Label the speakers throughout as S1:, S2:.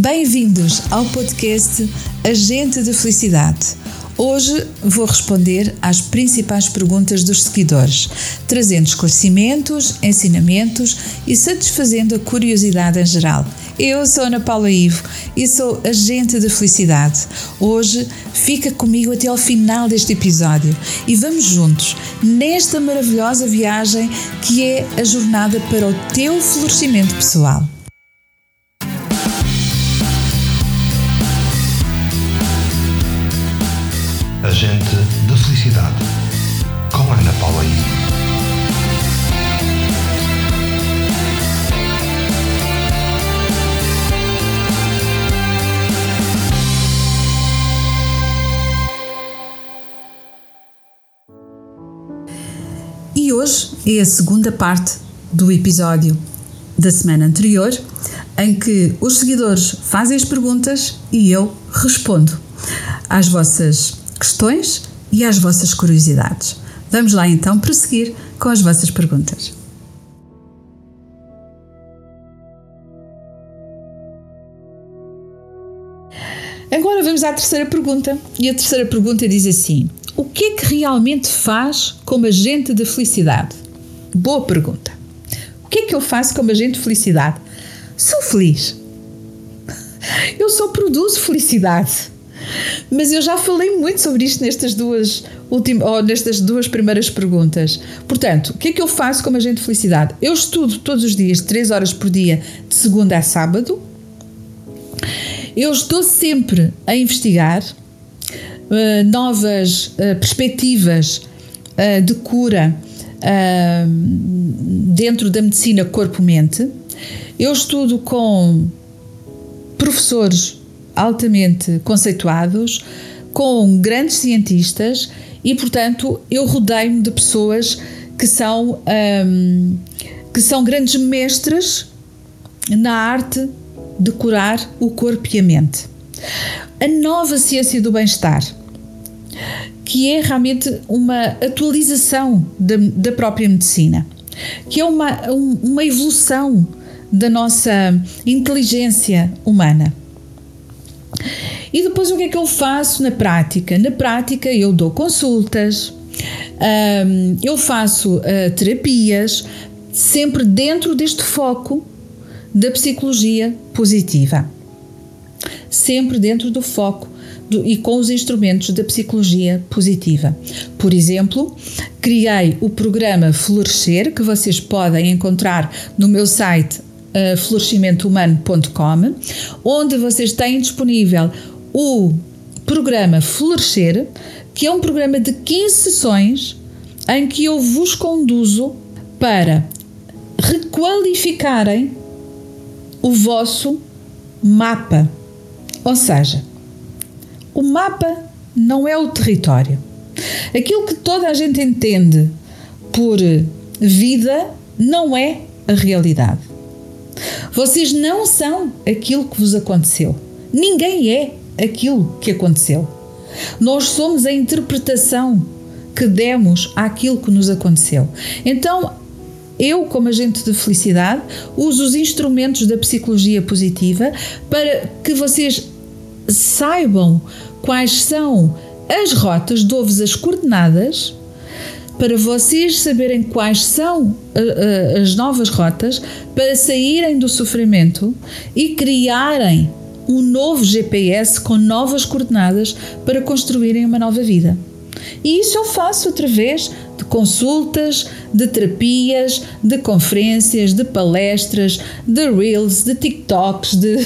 S1: Bem-vindos ao podcast Agente de Felicidade. Hoje vou responder às principais perguntas dos seguidores, trazendo esclarecimentos, ensinamentos e satisfazendo a curiosidade em geral. Eu sou Ana Paula Ivo e sou agente de felicidade. Hoje fica comigo até ao final deste episódio e vamos juntos nesta maravilhosa viagem que é a jornada para o teu florescimento pessoal.
S2: Agente da Felicidade, com Ana Paula I.
S1: E hoje é a segunda parte do episódio da semana anterior, em que os seguidores fazem as perguntas e eu respondo às vossas questões e às vossas curiosidades. Vamos lá então prosseguir com as vossas perguntas. Agora vamos à terceira pergunta. E a terceira pergunta diz assim: O que é que realmente faz como agente de felicidade? Boa pergunta. O que é que eu faço como agente de felicidade? Sou feliz. Eu só produzo felicidade. Mas eu já falei muito sobre isto nestas duas últimas, ou nestas duas primeiras perguntas. Portanto, o que é que eu faço como agente de felicidade? Eu estudo todos os dias, 3 horas por dia, de segunda a sábado. Eu estou sempre a investigar uh, novas uh, perspectivas uh, de cura dentro da medicina corpo-mente. Eu estudo com professores altamente conceituados, com grandes cientistas e, portanto, eu rodei-me de pessoas que são, um, que são grandes mestres na arte de curar o corpo e a mente. A nova ciência do bem-estar, que é realmente uma atualização da, da própria medicina, que é uma, uma evolução da nossa inteligência humana. E depois o que é que eu faço na prática? Na prática eu dou consultas, um, eu faço uh, terapias, sempre dentro deste foco da psicologia positiva. Sempre dentro do foco do, e com os instrumentos da psicologia positiva. Por exemplo, criei o programa Florescer, que vocês podem encontrar no meu site uh, florescimentohumano.com, onde vocês têm disponível o programa Florescer, que é um programa de 15 sessões em que eu vos conduzo para requalificarem o vosso mapa. Ou seja, o mapa não é o território. Aquilo que toda a gente entende por vida não é a realidade. Vocês não são aquilo que vos aconteceu. Ninguém é aquilo que aconteceu. Nós somos a interpretação que demos àquilo que nos aconteceu. Então, eu, como agente de felicidade, uso os instrumentos da psicologia positiva para que vocês saibam quais são as rotas, dou-vos as coordenadas para vocês saberem quais são uh, uh, as novas rotas para saírem do sofrimento e criarem um novo GPS com novas coordenadas para construírem uma nova vida. E isso eu faço através consultas, de terapias, de conferências, de palestras, de reels, de TikToks, de,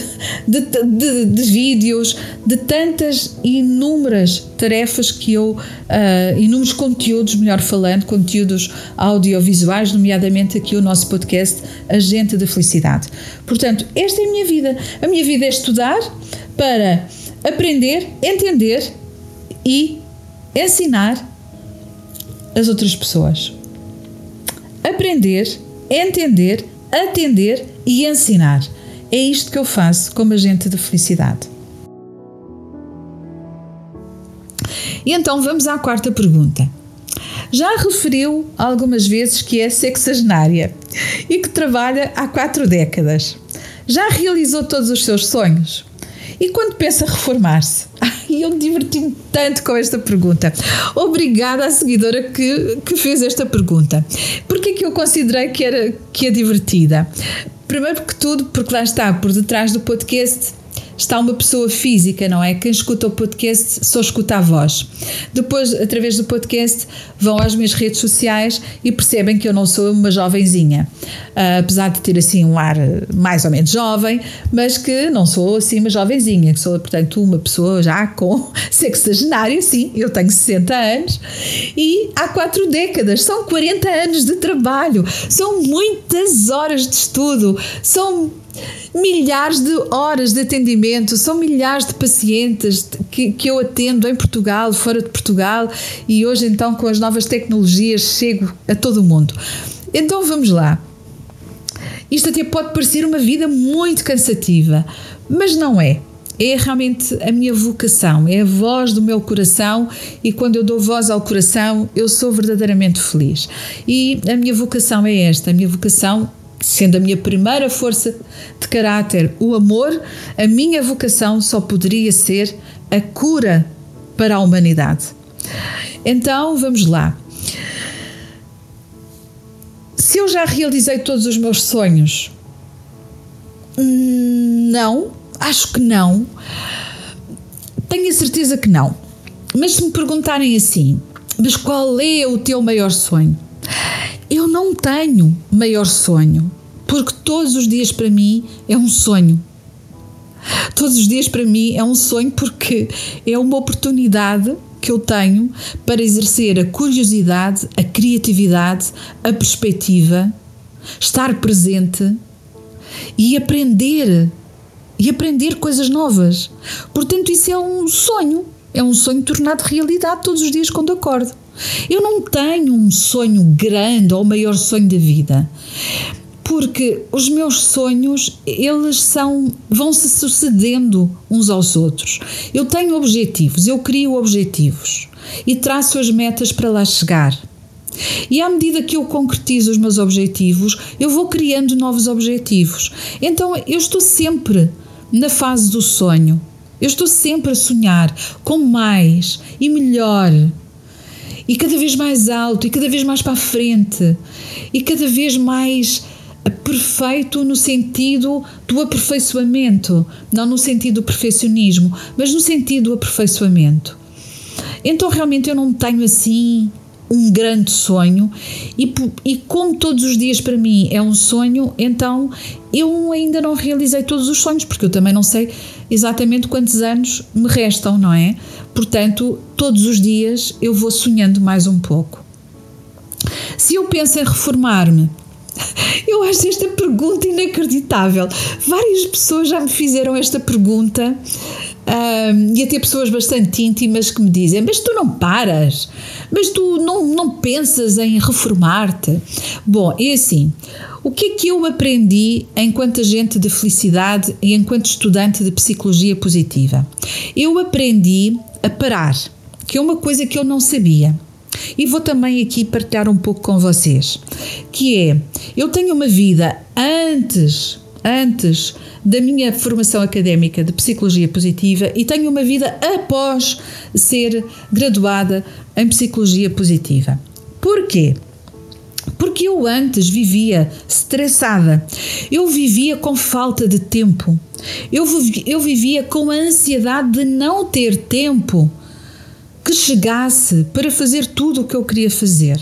S1: de, de, de vídeos, de tantas inúmeras tarefas que eu, uh, inúmeros conteúdos, melhor falando, conteúdos audiovisuais, nomeadamente aqui o nosso podcast Agente da Felicidade. Portanto, esta é a minha vida. A minha vida é estudar para aprender, entender e ensinar as outras pessoas. Aprender, entender, atender e ensinar. É isto que eu faço como agente de felicidade. E então vamos à quarta pergunta. Já referiu algumas vezes que é sexagenária e que trabalha há quatro décadas. já realizou todos os seus sonhos? E quando pensa reformar-se? E eu diverti-me tanto com esta pergunta. Obrigada à seguidora que, que fez esta pergunta. Porquê que eu considerei que era que é divertida? Primeiro que tudo, porque lá está, por detrás do podcast está uma pessoa física, não é? Quem escuta o podcast só escuta a voz. Depois, através do podcast, vão às minhas redes sociais e percebem que eu não sou uma jovenzinha. Uh, apesar de ter assim um ar mais ou menos jovem, mas que não sou assim uma jovenzinha, que sou, portanto, uma pessoa já com sexagenário, sim, eu tenho 60 anos e há quatro décadas, são 40 anos de trabalho, são muitas horas de estudo, são milhares de horas de atendimento, são milhares de pacientes que, que eu atendo em Portugal, fora de Portugal e hoje então com as novas tecnologias chego a todo o mundo. Então vamos lá. Isto até pode parecer uma vida muito cansativa, mas não é. É realmente a minha vocação, é a voz do meu coração e quando eu dou voz ao coração eu sou verdadeiramente feliz. E a minha vocação é esta: a minha vocação Sendo a minha primeira força de caráter o amor, a minha vocação só poderia ser a cura para a humanidade. Então vamos lá. Se eu já realizei todos os meus sonhos? Não, acho que não. Tenho a certeza que não. Mas se me perguntarem assim, mas qual é o teu maior sonho? Eu não tenho maior sonho, porque todos os dias para mim é um sonho. Todos os dias para mim é um sonho porque é uma oportunidade que eu tenho para exercer a curiosidade, a criatividade, a perspectiva, estar presente e aprender e aprender coisas novas. Portanto, isso é um sonho, é um sonho tornado realidade todos os dias quando acordo. Eu não tenho um sonho grande ou o maior sonho da vida. Porque os meus sonhos, eles são vão se sucedendo uns aos outros. Eu tenho objetivos, eu crio objetivos e traço as metas para lá chegar. E à medida que eu concretizo os meus objetivos, eu vou criando novos objetivos. Então eu estou sempre na fase do sonho. Eu estou sempre a sonhar com mais e melhor e cada vez mais alto, e cada vez mais para a frente, e cada vez mais perfeito no sentido do aperfeiçoamento, não no sentido do perfeccionismo, mas no sentido do aperfeiçoamento. Então, realmente, eu não tenho assim um grande sonho, e, e como todos os dias para mim é um sonho, então eu ainda não realizei todos os sonhos, porque eu também não sei exatamente quantos anos me restam, não é? Portanto, todos os dias eu vou sonhando mais um pouco. Se eu penso em reformar-me, eu acho esta pergunta inacreditável. Várias pessoas já me fizeram esta pergunta um, e até pessoas bastante íntimas que me dizem: Mas tu não paras, mas tu não, não pensas em reformar-te. Bom, é assim: o que é que eu aprendi enquanto agente de felicidade e enquanto estudante de psicologia positiva? Eu aprendi a parar, que é uma coisa que eu não sabia. E vou também aqui partilhar um pouco com vocês, que é, eu tenho uma vida antes, antes da minha formação académica de psicologia positiva e tenho uma vida após ser graduada em psicologia positiva. Porquê? Porque eu antes vivia estressada, eu vivia com falta de tempo, eu, eu vivia com a ansiedade de não ter tempo que chegasse para fazer tudo o que eu queria fazer.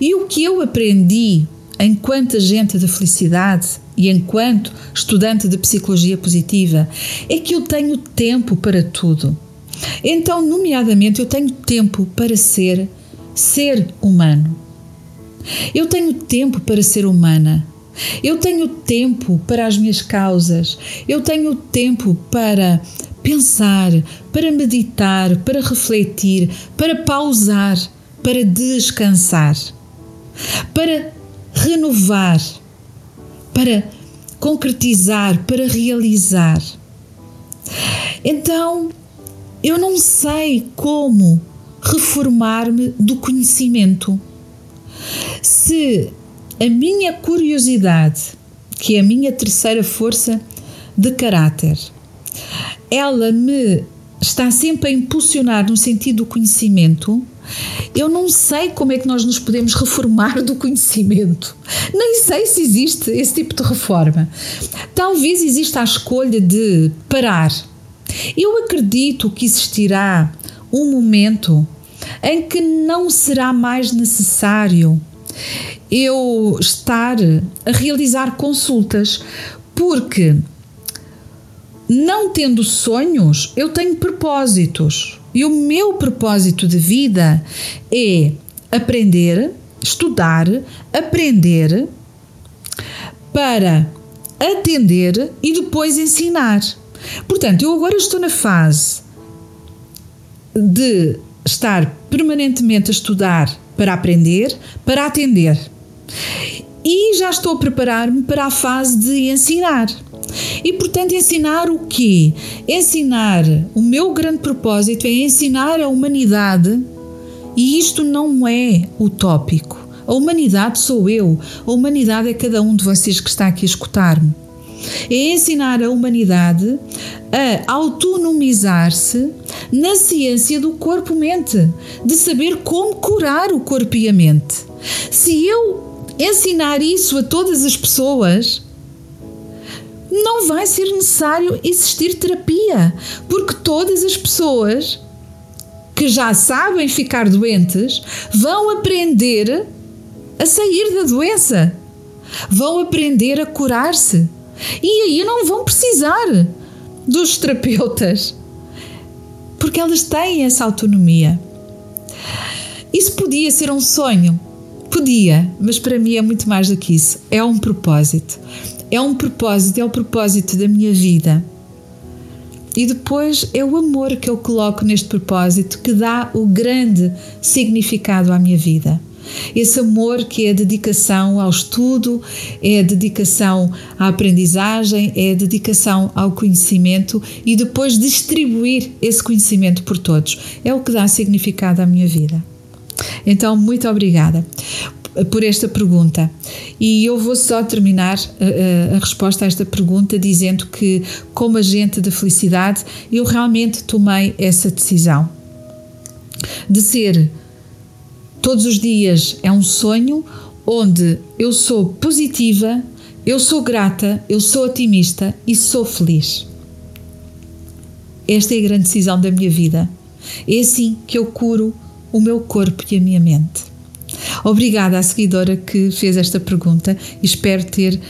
S1: E o que eu aprendi enquanto agente da felicidade e enquanto estudante de psicologia positiva é que eu tenho tempo para tudo. Então, nomeadamente, eu tenho tempo para ser ser humano. Eu tenho tempo para ser humana. Eu tenho tempo para as minhas causas. Eu tenho tempo para pensar, para meditar, para refletir, para pausar, para descansar, para renovar, para concretizar, para realizar. Então, eu não sei como reformar-me do conhecimento. Se a minha curiosidade que é a minha terceira força de caráter. Ela me está sempre a impulsionar no sentido do conhecimento. Eu não sei como é que nós nos podemos reformar do conhecimento. Nem sei se existe esse tipo de reforma. Talvez exista a escolha de parar. Eu acredito que existirá um momento em que não será mais necessário eu estar a realizar consultas, porque não tendo sonhos, eu tenho propósitos. E o meu propósito de vida é aprender, estudar, aprender para atender e depois ensinar. Portanto, eu agora estou na fase de estar permanentemente a estudar para aprender, para atender. E já estou a preparar-me para a fase de ensinar. E portanto, ensinar o quê? Ensinar, o meu grande propósito é ensinar a humanidade, e isto não é utópico. A humanidade sou eu, a humanidade é cada um de vocês que está aqui a escutar-me é ensinar a humanidade a autonomizar-se na ciência do corpo-mente, de saber como curar o corpo e a mente. Se eu ensinar isso a todas as pessoas, não vai ser necessário existir terapia, porque todas as pessoas que já sabem ficar doentes vão aprender a sair da doença, vão aprender a curar-se. E aí não vão precisar dos terapeutas, porque elas têm essa autonomia. Isso podia ser um sonho, podia, mas para mim é muito mais do que isso. É um propósito. É um propósito, é o propósito da minha vida. E depois é o amor que eu coloco neste propósito que dá o grande significado à minha vida. Esse amor que é dedicação ao estudo, é dedicação à aprendizagem, é dedicação ao conhecimento e depois distribuir esse conhecimento por todos. É o que dá significado à minha vida. Então, muito obrigada por esta pergunta. E eu vou só terminar a, eh, eh, a, resposta a esta pergunta dizendo que, como agente da felicidade, eu realmente tomei essa decisão de ser todos os dias é um sonho onde eu sou positiva, eu sou grata, eu sou otimista e sou feliz. Esta é a grande decisão da minha vida. É assim que eu curo o meu corpo e a minha mente. Obrigada à seguidora que fez esta pergunta e espero ter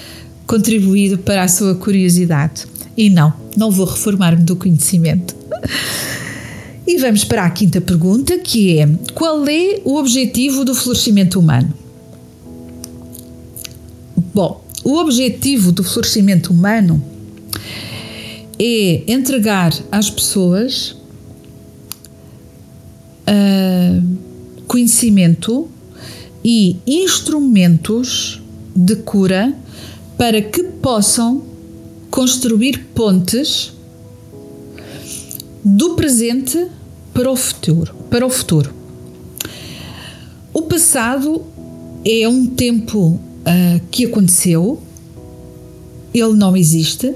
S1: contribuído para a sua curiosidade. E não, não vou reformar-me do conhecimento. E vamos para a quinta pergunta, que é: qual é o objetivo do florescimento humano? Bom, o objetivo do florescimento humano é entregar às pessoas uh, conhecimento e instrumentos de cura para que possam construir pontes do presente para o futuro, para o futuro. O passado é um tempo uh, que aconteceu, ele não existe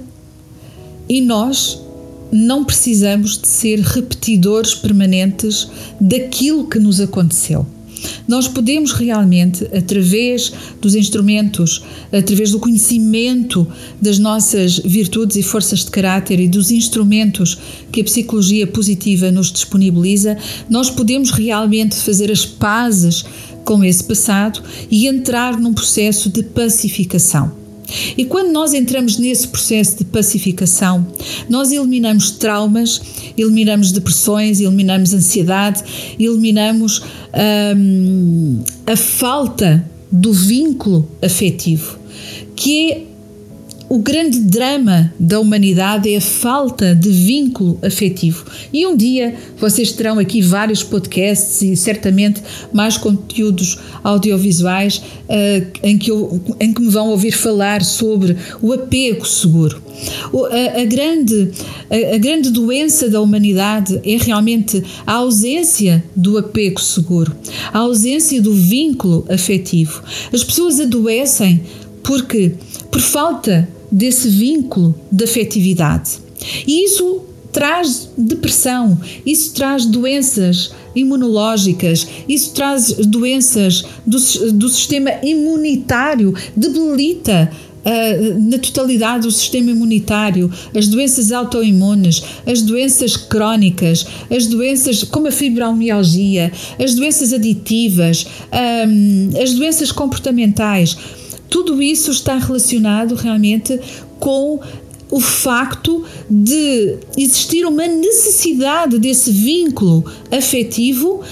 S1: e nós não precisamos de ser repetidores permanentes daquilo que nos aconteceu. Nós podemos realmente, através dos instrumentos, através do conhecimento das nossas virtudes e forças de caráter e dos instrumentos que a psicologia positiva nos disponibiliza, nós podemos realmente fazer as pazes com esse passado e entrar num processo de pacificação. E quando nós entramos nesse processo de pacificação, nós eliminamos traumas, eliminamos depressões, eliminamos ansiedade, eliminamos hum, a falta do vínculo afetivo, que é o grande drama da humanidade é a falta de vínculo afetivo. E um dia vocês terão aqui vários podcasts e certamente mais conteúdos audiovisuais uh, em, que eu, em que me vão ouvir falar sobre o apego seguro. O, a, a, grande, a, a grande doença da humanidade é realmente a ausência do apego seguro, a ausência do vínculo afetivo. As pessoas adoecem Porque por falta desse vínculo de afetividade. E isso traz depressão, isso traz doenças imunológicas, isso traz doenças do, do sistema imunitário, debilita Uh, na totalidade o sistema imunitário, as doenças autoimunes, as doenças crónicas, as doenças como a fibromialgia, as doenças aditivas, um, as doenças comportamentais. Tudo isso está relacionado realmente com o facto de existir uma necessidade desse vínculo afetivo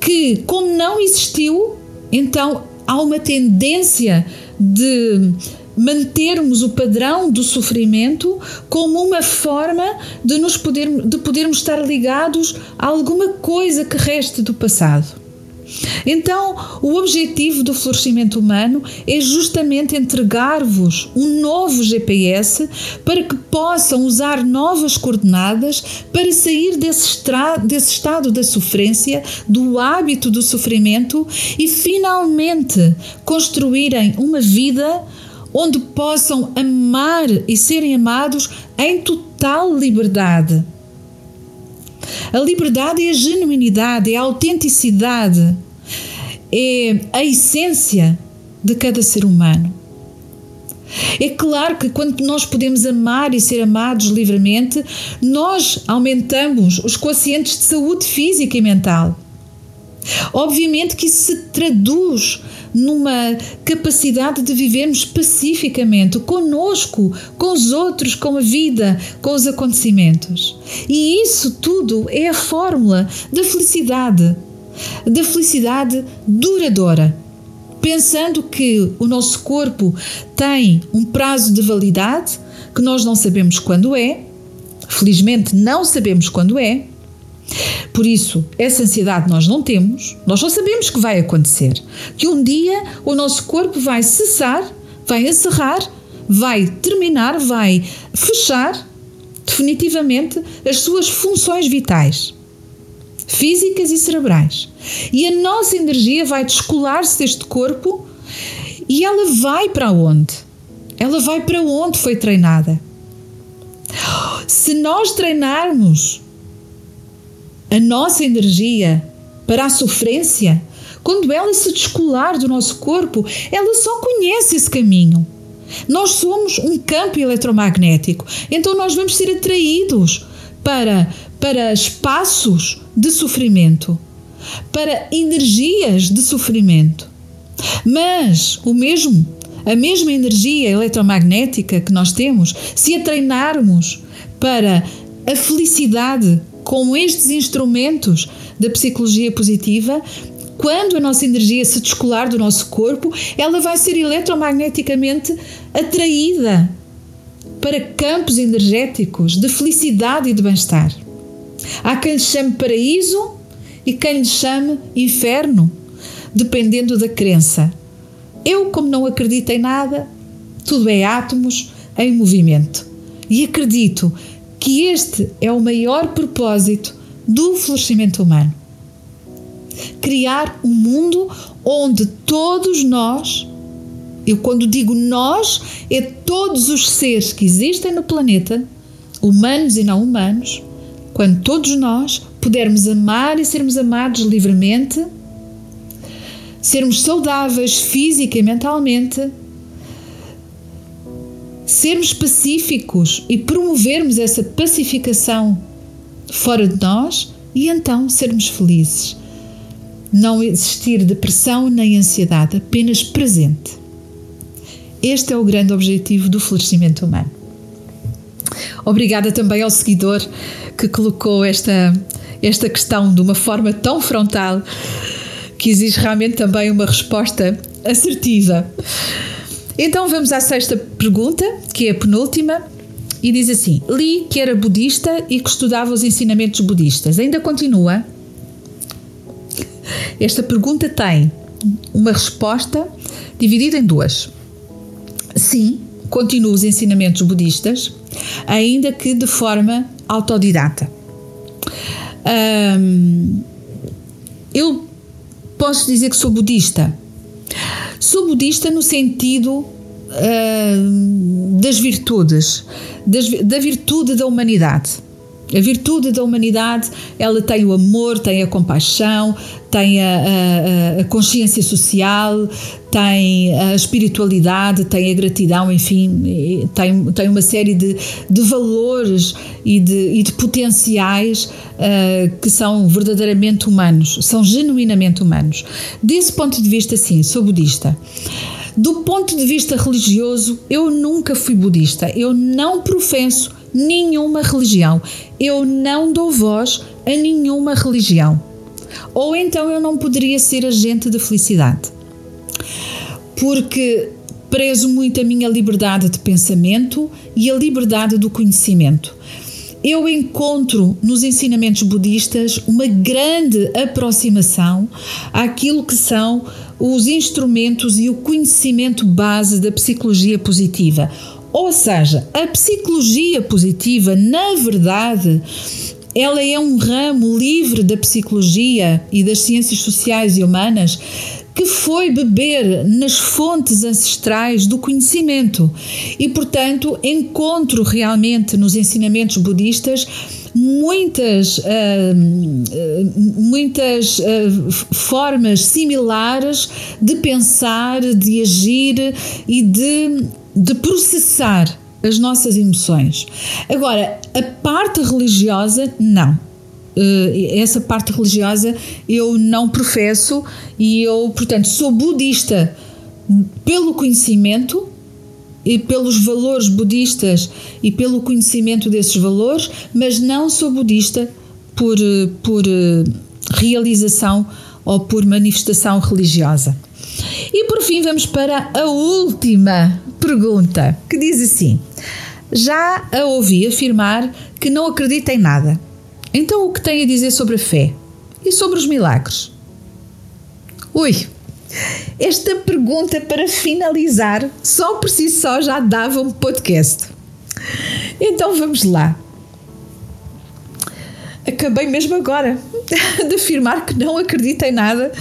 S1: que, como não existiu, então há uma tendência de mantermos o padrão do sofrimento como uma forma de nos poder, de podermos estar ligados a alguma coisa que reste do passado. Então, o objetivo do florescimento humano é justamente entregar-vos um novo GPS para que possam usar novas coordenadas para sair desse, desse estado da sofrência, do hábito do sofrimento e finalmente construírem uma vida onde possam amar e serem amados em total liberdade. A liberdade é a genuinidade, é a autenticidade, é a essência de cada ser humano. É claro que quando nós podemos amar e ser amados livremente, nós aumentamos os quocientes de saúde física e mental. Obviamente que isso se traduz numa capacidade de vivermos pacificamente conosco, com os outros, com a vida, com os acontecimentos. E isso tudo é a fórmula da felicidade, da felicidade duradoura. Pensando que o nosso corpo tem um prazo de validade que nós não sabemos quando é, felizmente não sabemos quando é, por isso, essa ansiedade nós não temos, nós só sabemos que vai acontecer. Que um dia o nosso corpo vai cessar, vai encerrar, vai terminar, vai fechar definitivamente as suas funções vitais, físicas e cerebrais. E a nossa energia vai descolar-se deste corpo e ela vai para onde? Ela vai para onde foi treinada. Se nós treinarmos a nossa energia para a sofrência, quando ela se descolar do nosso corpo, ela só conhece esse caminho. Nós somos um campo eletromagnético, então nós vamos ser atraídos para, para espaços de sofrimento, para energias de sofrimento. Mas o mesmo, a mesma energia eletromagnética que nós temos, se a treinarmos para a felicidade com estes instrumentos da psicologia positiva, quando a nossa energia se descolar do nosso corpo, ela vai ser eletromagneticamente atraída para campos energéticos de felicidade e de bem-estar. Há quem lhe chame paraíso e quem lhe chame inferno, dependendo da crença. Eu, como não acredito em nada, tudo é átomos em movimento. E acredito que este é o maior propósito do florescimento humano. Criar um mundo onde todos nós, eu quando digo nós, é todos os seres que existem no planeta, humanos e não humanos, quando todos nós pudermos amar e sermos amados livremente, sermos saudáveis física e mentalmente, sermos pacíficos e promovermos essa pacificação fora de nós e então sermos felizes. Não existir depressão nem ansiedade, apenas presente. Este é o grande objetivo do florescimento humano. Obrigada também ao seguidor que colocou esta, esta questão de uma forma tão frontal que exige realmente também uma resposta assertiva. Então vamos à sexta pergunta, que é a penúltima, e diz assim: Li que era budista e que estudava os ensinamentos budistas. Ainda continua? Esta pergunta tem uma resposta dividida em duas. Sim, continuo os ensinamentos budistas, ainda que de forma autodidata. eu posso dizer que sou budista Sou budista no sentido uh, das virtudes, das, da virtude da humanidade. A virtude da humanidade, ela tem o amor, tem a compaixão, tem a, a, a, consciência social, tem a espiritualidade, tem a gratidão, enfim, tem, tem uma série de, de valores e de, e de potenciais uh, que são verdadeiramente humanos, são genuinamente humanos. Desse ponto de vista, sim, sou budista. Do ponto de vista religioso, eu nunca fui budista, eu não professo nenhuma religião. Eu não dou voz a nenhuma religião. Ou então eu não poderia ser agente da felicidade. Porque prezo muito a minha liberdade de pensamento e a liberdade do conhecimento. Eu encontro nos ensinamentos budistas uma grande aproximação àquilo que são os instrumentos e o conhecimento base da psicologia positiva, ou seja, a psicologia positiva, na verdade, ela é um ramo livre da psicologia e das ciências sociais e humanas que foi beber nas fontes ancestrais do conhecimento. E, portanto, encontro realmente nos ensinamentos budistas muitas, uh, muitas uh, formas similares de pensar, de agir e de de processar as nossas emoções. Agora, a parte religiosa, não. Uh, essa parte religiosa eu não professo e eu, portanto, sou budista pelo conhecimento e pelos valores budistas e pelo conhecimento desses valores, mas não sou budista por, por uh, realização ou por manifestação religiosa. E por fim, vamos para a última pergunta, que diz assim: Já a ouvi afirmar que não acredita em nada. Então, o que tem a dizer sobre a fé e sobre os milagres? Ui, esta pergunta para finalizar, só por si só já dava um podcast. Então vamos lá. Acabei mesmo agora de afirmar que não acredito em nada,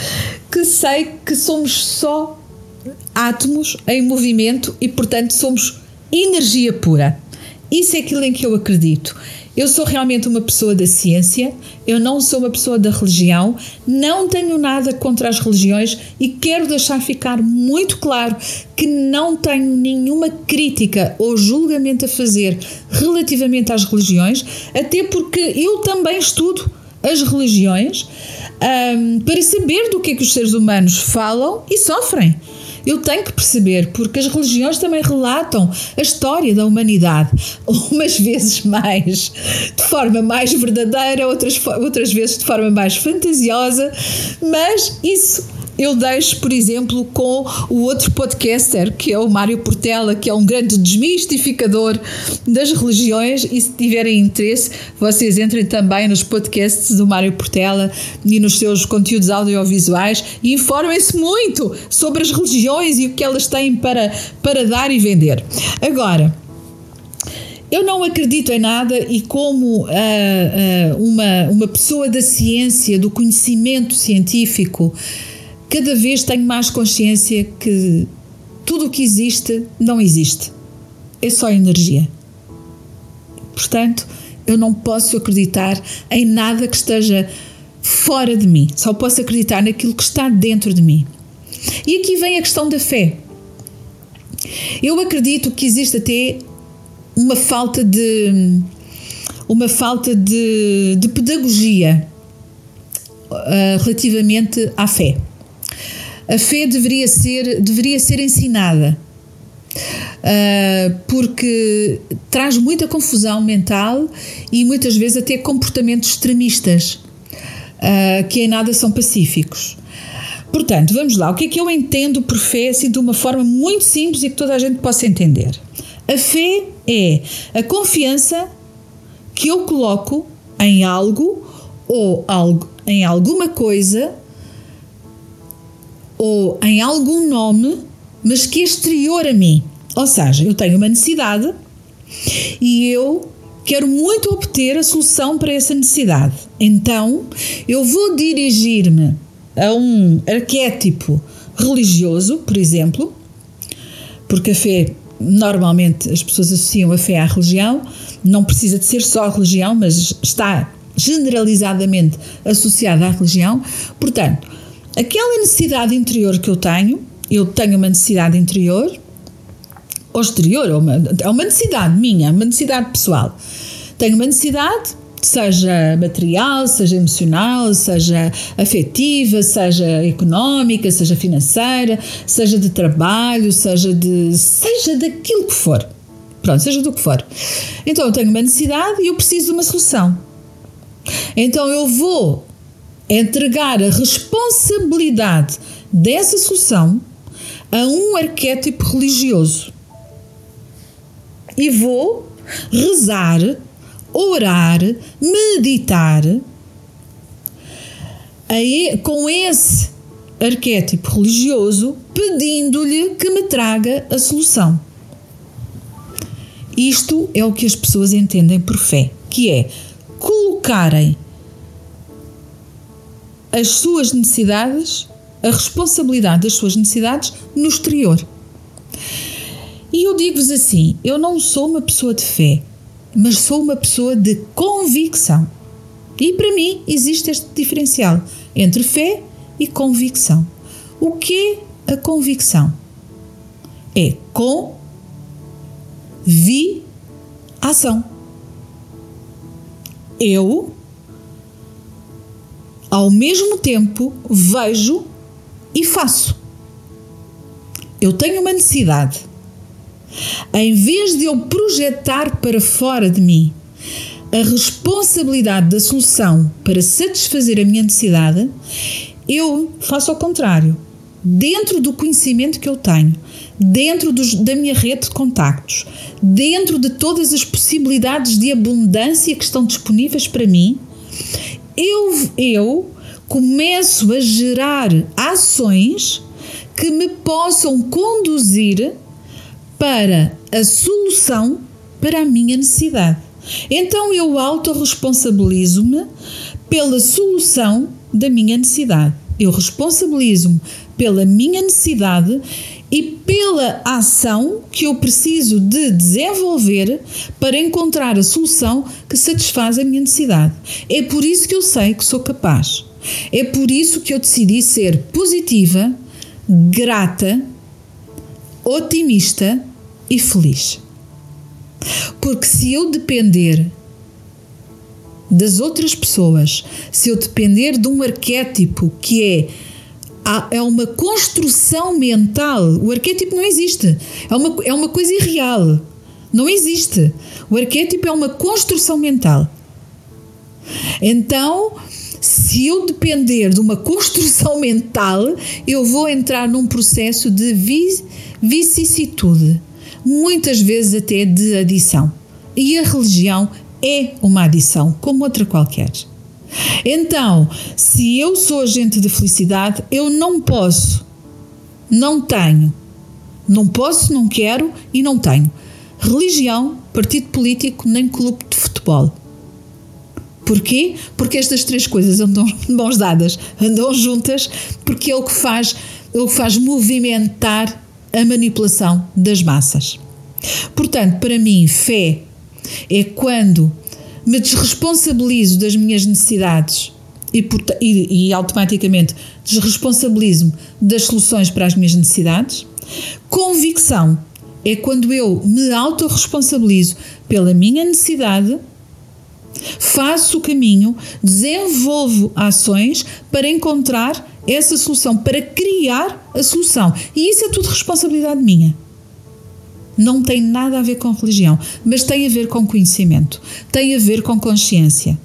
S1: que sei que somos só átomos em movimento e, portanto, somos energia pura. Isso é aquilo em que eu acredito. Eu sou realmente uma pessoa da ciência, eu não sou uma pessoa da religião, não tenho nada contra as religiões e quero deixar ficar muito claro que não tenho nenhuma crítica ou julgamento a fazer relativamente às religiões, até porque eu também estudo as religiões um, para saber do que é que os seres humanos falam e sofrem. Eu tenho que perceber, porque as religiões também relatam a história da humanidade, umas vezes mais de forma mais verdadeira, outras, outras vezes de forma mais fantasiosa, mas isso eu deixo, por exemplo, com o outro podcaster, que é o Mário Portela, que é um grande desmistificador das religiões. E se tiverem interesse, vocês entrem também nos podcasts do Mário Portela e nos seus conteúdos audiovisuais e informem-se muito sobre as religiões e o que elas têm para, para dar e vender. Agora. Eu não acredito em nada e como uh, uh, uma, uma pessoa da ciência, do conhecimento científico, cada vez tenho mais consciência que tudo o que existe não existe. É só energia. Portanto, eu não posso acreditar em nada que esteja fora de mim. Só posso acreditar naquilo que está dentro de mim. E aqui vem a questão da fé. Eu acredito que existe até uma falta de uma falta de, de pedagogia uh, relativamente à fé. A fé deveria ser, deveria ser ensinada. Uh, porque traz muita confusão mental e muitas vezes até comportamentos extremistas uh, que em nada são pacíficos. Portanto, vamos lá. O que é que eu entendo por fé assim, de uma forma muito simples e que toda a gente possa entender? A fé é a confiança que eu coloco em algo ou algo, em alguma coisa ou em algum nome, mas que é exterior a mim. Ou seja, eu tenho uma necessidade e eu quero muito obter a solução para essa necessidade. Então, eu vou dirigir-me a um arquétipo religioso, por exemplo, porque a fé, normalmente as pessoas associam a fé à religião, não precisa de ser só religião, mas está generalizadamente associada à religião. Portanto, aquela necessidade interior que eu tenho, eu tenho uma necessidade interior, ou exterior, é uma, é uma necessidade minha, uma necessidade pessoal. Tenho uma necessidade, seja material, seja emocional, seja afetiva, seja económica, seja financeira, seja de trabalho, seja de. seja daquilo que for. Pronto, seja do que for. Então eu tenho uma necessidade e eu preciso de uma solução. Então eu vou entregar a responsabilidade dessa solução a um arquétipo religioso e vou rezar, orar, meditar com esse arquétipo religioso, pedindo-lhe que me traga a solução. Isto é o que as pessoas entendem por fé, que é colocarem as suas necessidades, a responsabilidade das suas necessidades no exterior. E eu digo-vos assim: eu não sou uma pessoa de fé, mas sou uma pessoa de convicção. E para mim existe este diferencial entre fé e convicção. O que é a convicção? É com vi ação. Eu, ao mesmo tempo, vejo e faço. Eu tenho uma necessidade em vez de eu projetar para fora de mim a responsabilidade da solução para satisfazer a minha necessidade, eu faço ao contrário. Dentro do conhecimento que eu tenho, dentro dos, da minha rede de contactos, dentro de todas as possibilidades de abundância que estão disponíveis para mim, eu, eu começo a gerar ações que me possam conduzir para a solução para a minha necessidade. Então eu autorresponsabilizo-me pela solução da minha necessidade. Eu responsabilizo-me pela minha necessidade e pela ação que eu preciso de desenvolver para encontrar a solução que satisfaz a minha necessidade. É por isso que eu sei que sou capaz. É por isso que eu decidi ser positiva, grata, otimista e feliz. Porque se eu depender das outras pessoas, se eu depender de um arquétipo que é é uma construção mental. O arquétipo não existe. É uma, é uma coisa irreal. Não existe. O arquétipo é uma construção mental. Então, se eu depender de uma construção mental, eu vou entrar num processo de vicissitude muitas vezes até de adição. E a religião é uma adição, como outra qualquer. Então, se eu sou agente de felicidade, eu não posso, não tenho, não posso, não quero e não tenho religião, partido político nem clube de futebol. Porquê? Porque estas três coisas andam mãos dadas, andam juntas, porque é o que faz, é o que faz movimentar a manipulação das massas. Portanto, para mim, fé é quando me desresponsabilizo das minhas necessidades e, e, e automaticamente desresponsabilizo-me das soluções para as minhas necessidades. Convicção é quando eu me autorresponsabilizo pela minha necessidade, faço o caminho, desenvolvo ações para encontrar essa solução, para criar a solução. E isso é tudo responsabilidade minha. Não tem nada a ver com religião, mas tem a ver com conhecimento, tem a ver com consciência,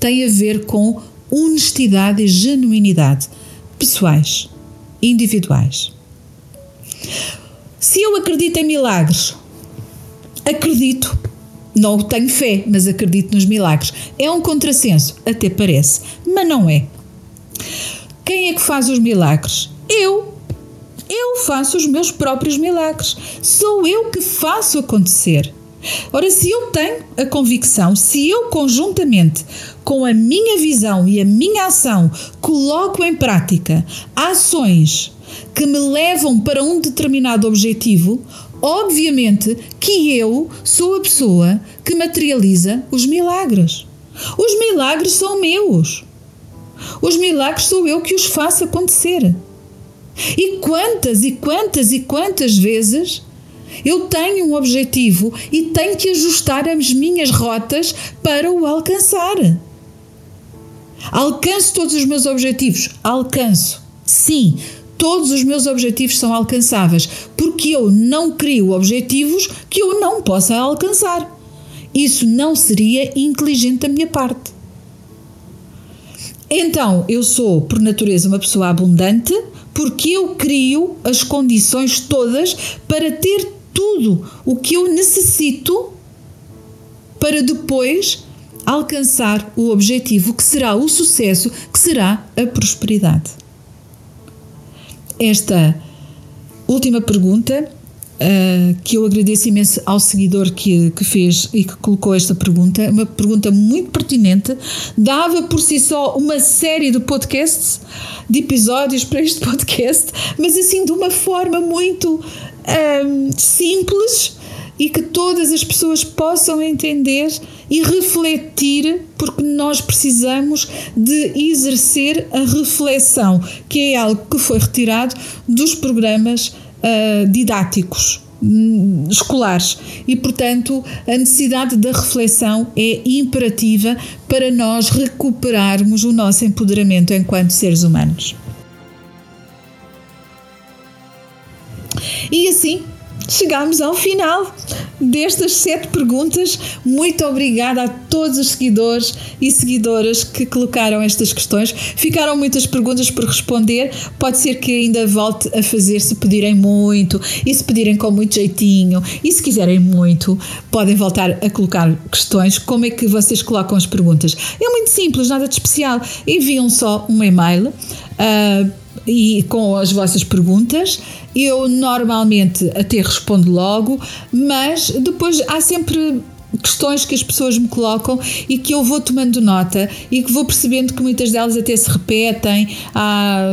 S1: tem a ver com honestidade e genuinidade pessoais, individuais. Se eu acredito em milagres, acredito. Não tenho fé, mas acredito nos milagres. É um contrassenso, até parece, mas não é. Quem é que faz os milagres? Eu. Eu faço os meus próprios milagres. Sou eu que faço acontecer. Ora, se eu tenho a convicção, se eu conjuntamente com a minha visão e a minha ação coloco em prática ações que me levam para um determinado objetivo, obviamente que eu sou a pessoa que materializa os milagres. Os milagres são meus. Os milagres sou eu que os faço acontecer. E quantas e quantas e quantas vezes eu tenho um objetivo e tenho que ajustar as minhas rotas para o alcançar. Alcanço todos os meus objetivos? Alcanço. Sim, todos os meus objetivos são alcançáveis, porque eu não crio objetivos que eu não possa alcançar. Isso não seria inteligente da minha parte. Então, eu sou, por natureza, uma pessoa abundante, porque eu crio as condições todas para ter tudo o que eu necessito para depois alcançar o objetivo que será o sucesso, que será a prosperidade. Esta última pergunta, uh, que eu agradeço imenso ao seguidor que, que fez e que colocou esta pergunta, uma pergunta muito pertinente, dava por si só uma série de podcasts, de episódios para este podcast, mas assim de uma forma muito um, simples e que todas as pessoas possam entender e refletir, porque nós precisamos de exercer a reflexão, que é algo que foi retirado dos programas uh, didáticos hum, escolares e, portanto, a necessidade da reflexão é imperativa para nós recuperarmos o nosso empoderamento enquanto seres humanos. E assim chegamos ao final destas sete perguntas. Muito obrigada a todos os seguidores e seguidoras que colocaram estas questões. Ficaram muitas perguntas por responder. Pode ser que ainda volte a fazer se pedirem muito e se pedirem com muito jeitinho. E se quiserem muito, podem voltar a colocar questões. Como é que vocês colocam as perguntas? É muito simples, nada de especial. Enviam só um e-mail. Uh, e com as vossas perguntas. Eu normalmente até respondo logo, mas depois há sempre questões que as pessoas me colocam e que eu vou tomando nota e que vou percebendo que muitas delas até se repetem. Há,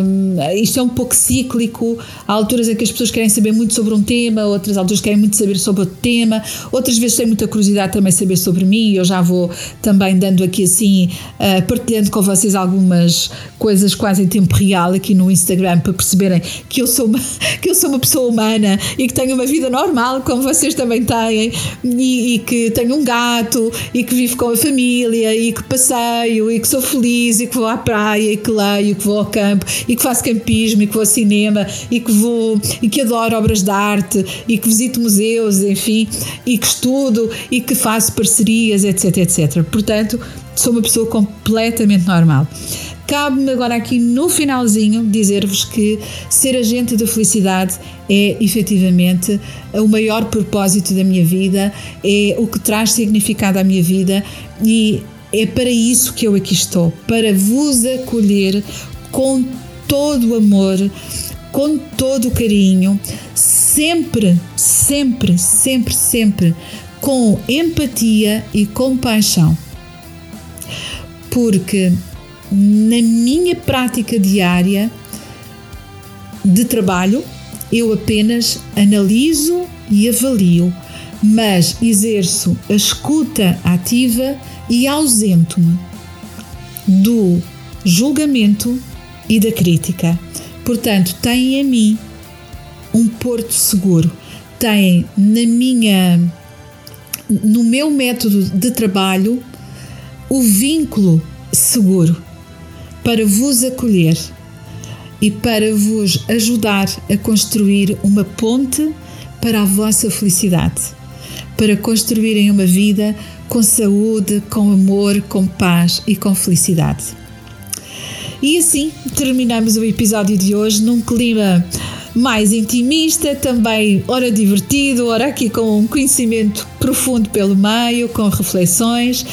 S1: isto é um pouco cíclico. Há alturas em que as pessoas querem saber muito sobre um tema, outras alturas querem muito saber sobre outro tema, outras vezes têm muita curiosidade também saber sobre mim. Eu já vou também dando aqui assim, uh, partilhando com vocês algumas coisas quase em tempo real aqui no Instagram para perceberem que eu sou uma, que eu sou uma pessoa humana e que tenho uma vida normal, como vocês também têm, e, e que tenho tenho um gato e que vivo com a família e que passeio e que sou feliz e que vou à praia e que leio e que vou ao campo e que faço campismo e que vou ao cinema e que vou e que adoro obras de arte e que visito museus, enfim, e que estudo e que faço parcerias, etc, etc. Portanto, sou uma pessoa completamente normal. Cabe-me agora aqui no finalzinho dizer-vos que ser agente da felicidade é efetivamente o maior propósito da minha vida, é o que traz significado à minha vida e é para isso que eu aqui estou para vos acolher com todo o amor, com todo o carinho, sempre, sempre, sempre, sempre com empatia e compaixão. Porque na minha prática diária de trabalho, eu apenas analiso e avalio, mas exerço a escuta ativa e ausento-me do julgamento e da crítica. Portanto, tem em mim um porto seguro, tem na minha no meu método de trabalho o vínculo seguro para vos acolher e para vos ajudar a construir uma ponte para a vossa felicidade, para construírem uma vida com saúde, com amor, com paz e com felicidade. E assim terminamos o episódio de hoje num clima mais intimista, também ora divertido, ora aqui com um conhecimento profundo pelo meio, com reflexões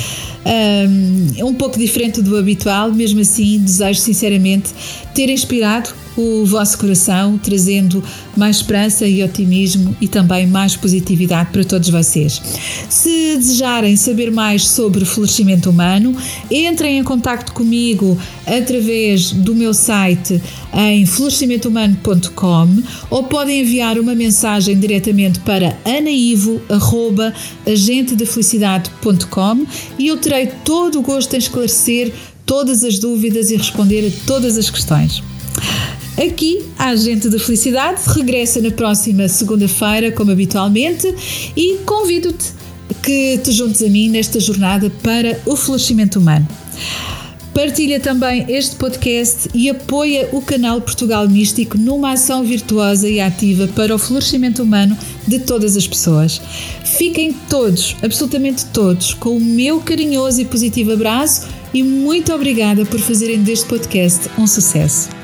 S1: um, um pouco diferente do habitual, mesmo assim, desejo sinceramente ter inspirado o vosso coração, trazendo mais esperança e otimismo e também mais positividade para todos vocês. Se desejarem saber mais sobre florescimento humano, entrem em contato comigo através do meu site em florescimentohumano.com ou podem enviar uma mensagem diretamente para anaivo.agentedefelicidade.com e eu terei todo o gosto em esclarecer todas as dúvidas e responder a todas as questões. Aqui, a Agente da Felicidade regressa na próxima segunda-feira, como habitualmente, e convido-te que te juntes a mim nesta jornada para o florescimento humano. Partilha também este podcast e apoia o canal Portugal Místico numa ação virtuosa e ativa para o florescimento humano de todas as pessoas. Fiquem todos, absolutamente todos, com o meu carinhoso e positivo abraço e muito obrigada por fazerem deste podcast um sucesso.